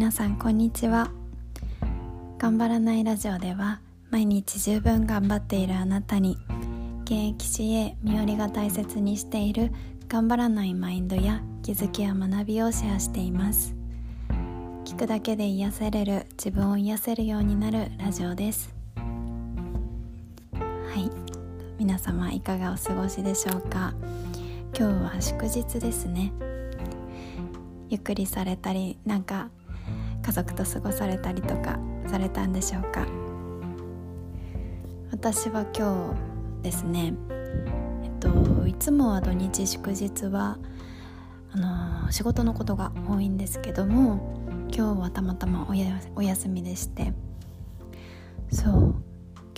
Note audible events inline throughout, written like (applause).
皆さんこんにちは。頑張らないラジオでは毎日十分頑張っているあなたに現役 CA 身寄りが大切にしている頑張らないマインドや気づきや学びをシェアしています。聞くだけで癒せれる自分を癒せるようになるラジオです。はい。皆様いかがお過ごしでしょうか？今日は祝日ですね。ゆっくりされたりなんか家族と過ごされたりとかされたんでしょうか？私は今日ですねえっといつもは土日祝日はあの仕事のことが多いんですけども今日はたまたまお休みでしてそう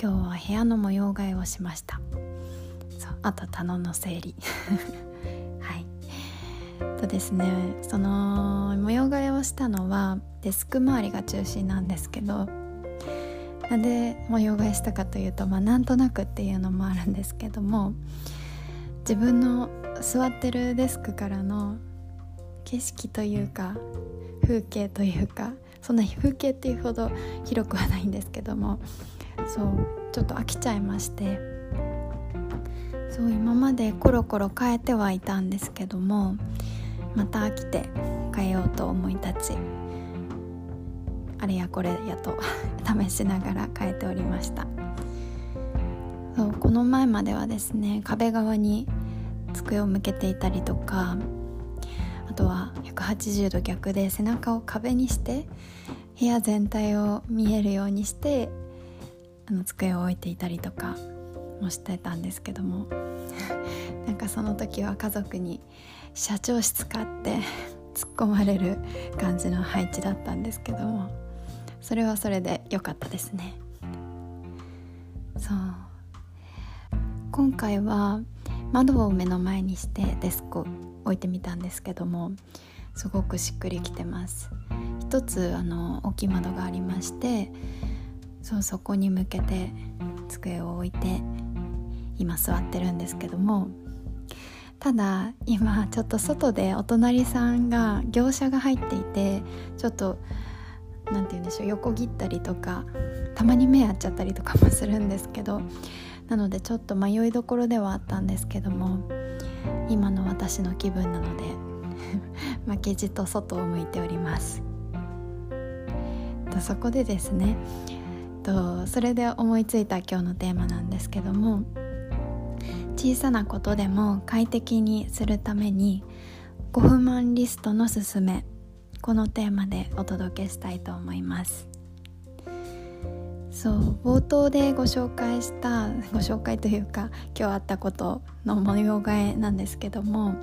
今日は部屋の模様替えをしました。そうあと棚の整理。とですね。その模様替えをしたのはデスク周りが中心なんですけどなんで模様替えしたかというとまあなんとなくっていうのもあるんですけども自分の座ってるデスクからの景色というか風景というかそんな風景っていうほど広くはないんですけどもそうちょっと飽きちゃいましてそう今までコロコロ変えてはいたんですけどもまた飽きて変えようと思い立ちあれやこれやと (laughs) 試しながら変えておりました。そうこの前まではですね壁側に机を向けていたりとかあとは180度逆で背中を壁にして部屋全体を見えるようにしてあの机を置いていたりとかもしてたんですけども。(laughs) なんかその時は家族に社長室かって (laughs) 突っ込まれる感じの配置だったんですけどもそれはそれで良かったですね。そう。今回は窓を目の前にしてデスクを置いてみたんですけどもすごくしっくりきてます。一つあの大きい窓がありましてそうそこに向けて机を置いて今座ってるんですけどもただ今ちょっと外でお隣さんが業者が入っていてちょっと何て言うんでしょう横切ったりとかたまに目合っちゃったりとかもするんですけどなのでちょっと迷いどころではあったんですけども今の私の気分なので (laughs) 負けじと外を向いております。とそこでですねとそれで思いついた今日のテーマなんですけども小さなことでも快適にするために5不満リストのすすめこのテーマでお届けしたいと思います。そう冒頭でご紹介したご紹介というか今日あったことの模様替えなんですけども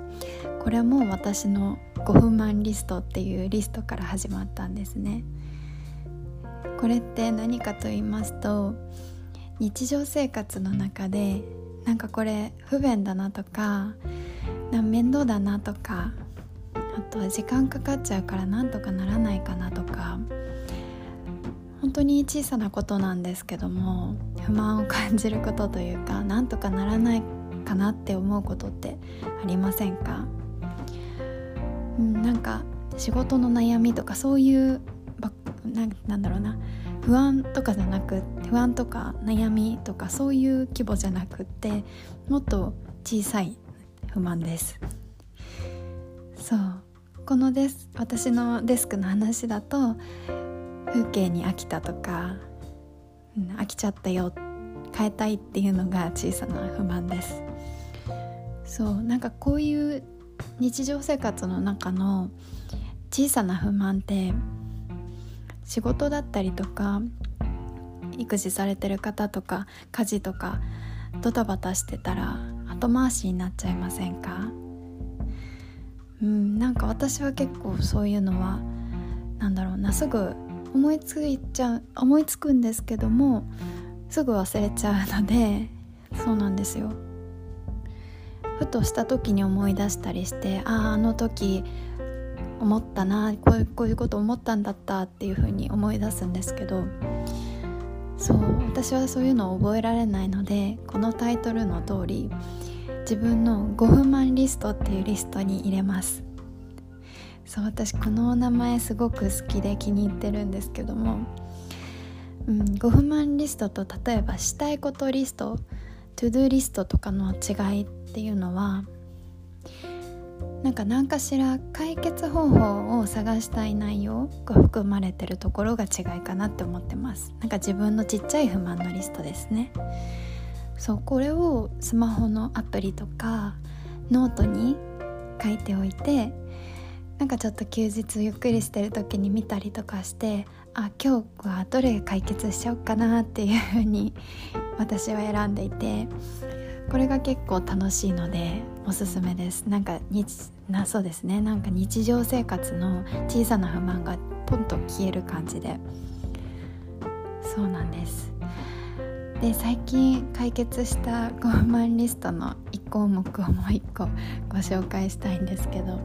これも私の5不満リストっていうリストから始まったんですね。これって何かと言いますと日常生活の中でなんかこれ不便だなとかな面倒だなとかあとは時間かかっちゃうからなんとかならないかなとか本当に小さなことなんですけども不満を感じることというかなんとかならないかなって思うことってありませんか、うん、なんか仕事の悩みとかそういうなんだろうな不安とかじゃなく不安とか悩みとかそういう規模じゃなくってもっと小さい不満です。そう。このです私のデスクの話だと風景に飽きたとか、うん、飽きちゃったよ変えたいっていうのが小さな不満です。そう。なんかこういう日常生活の中の小さな不満って仕事だったりとか育児されてる方とか家事とかドタバタしてたら後回しになっちゃいませんか？うんなんか私は結構そういうのはなんだろうなすぐ思いついちゃう思いつくんですけどもすぐ忘れちゃうのでそうなんですよ。ふとした時に思い出したりしてあああの時思ったなこういうこういうこと思ったんだったっていうふうに思い出すんですけどそう私はそういうのを覚えられないのでこのタイトルの通り自分の5分満リストっていうリストに入れます。そう私このお名前すごく好きで気に入ってるんですけども、うん、ゴフマンリストと例えばしたいことリストトゥドゥリストとかの違いっていうのはなんか何かしら解決方法を探したい内容が含まれてるところが違いかなって思ってます。なんか自分のちっちゃい不満のリストですね。そうこれをスマホのアプリとかノートに書いておいてなんかちょっと休日ゆっくりしてる時に見たりとかしてあ今日はどれ解決しちゃおうかなっていう風に私は選んでいてこれが結構楽しいのでおすすめです。なんか日なそうですね。なんか日常生活の小さな不満がポンと消える感じで。そうなんです。で最近解決した5万リストの1項目をもう1個 (laughs) ご紹介したいんですけど。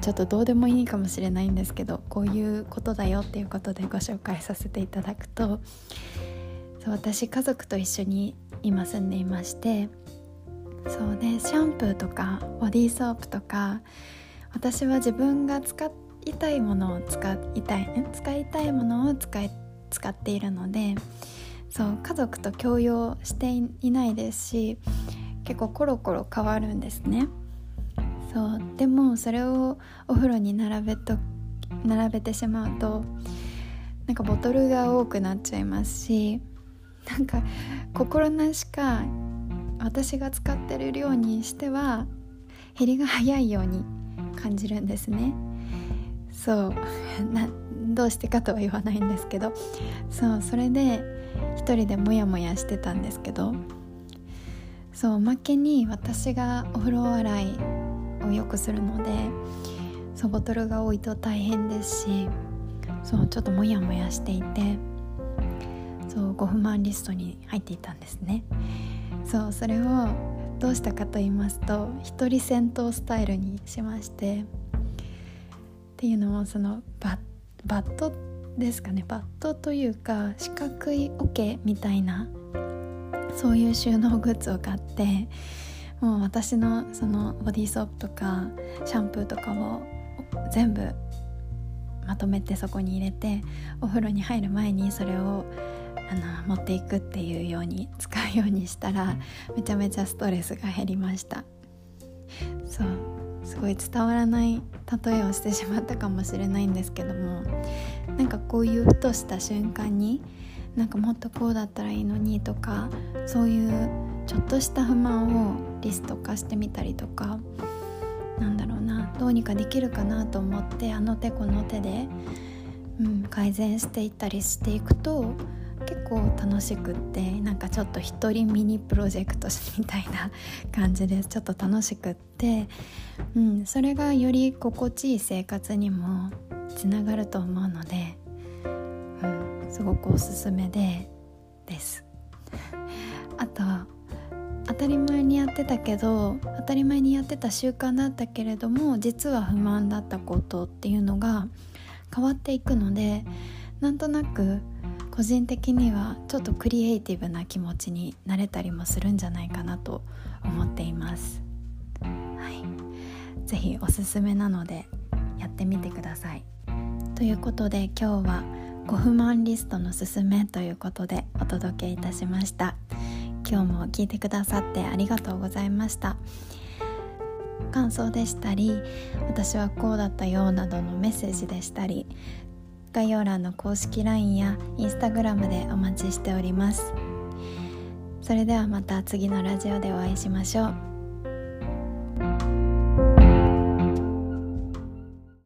ちょっとどうでもいいかもしれないんですけどこういうことだよっていうことでご紹介させていただくとそう私家族と一緒に今住んでいましてそうでシャンプーとかボディーソープとか私は自分が使いたいものを使いたい使いたいものを使い使っているのでそう家族と共用していないですし結構コロコロ変わるんですね。そうでもそれをお風呂に並べと並べてしまうとなんかボトルが多くなっちゃいますしなんか心なしか私が使ってる量にしては減りが早いように感じるんですね。そう。(laughs) どうしてかとは言わないんですけど。そうそれで一人でモヤモヤしてたんですけど。そうおまけに私がお風呂洗いをよくするのでそうボトルが多いと大変ですしそうちょっとモヤモヤしていて。そうご不満リストに入っていたんですね。そうそれをどうしたかと言いますと一人戦闘スタイルにしましてっていうのもそのババットですかね。バットというか四角い桶みたいなそういう収納グッズを買ってもう私のそのボディーソープとかシャンプーとかを全部まとめてそこに入れてお風呂に入る前にそれをあの持っていくっていうように使うようにしたらめちゃめちゃストレスが減りました。そう。すごい伝わらない例えをしてしまったかもしれないんですけどもなんかこういうふとした瞬間になんかもっとこうだったらいいのにとかそういうちょっとした不満をリスト化してみたりとかなんだろうなどうにかできるかなと思ってあの手この手で、うん、改善していったりしていくと結構楽しくってなんかちょっと一人ミニプロジェクトみたいな感じでちょっと楽しくって、うん、それがより心地いい生活にもつながると思うので、うん、すごくおすすめでです。あと当たり前にやってたけど当たり前にやってた習慣だったけれども実は不満だったことっていうのが変わっていくのでなんとなく個人的にはちょっとクリエイティブな気持ちになれたりもするんじゃないかなと思っています。はい、ぜひおすすめなのでやってみてください。ということで今日はご不満リストのすすめということでお届けいたしました。今日も聞いてくださってありがとうございました。感想でしたり私はこうだったよなどのメッセージでしたり概要欄の公式 LINE や Instagram でお待ちしております。それではまた次のラジオでお会いしましょう。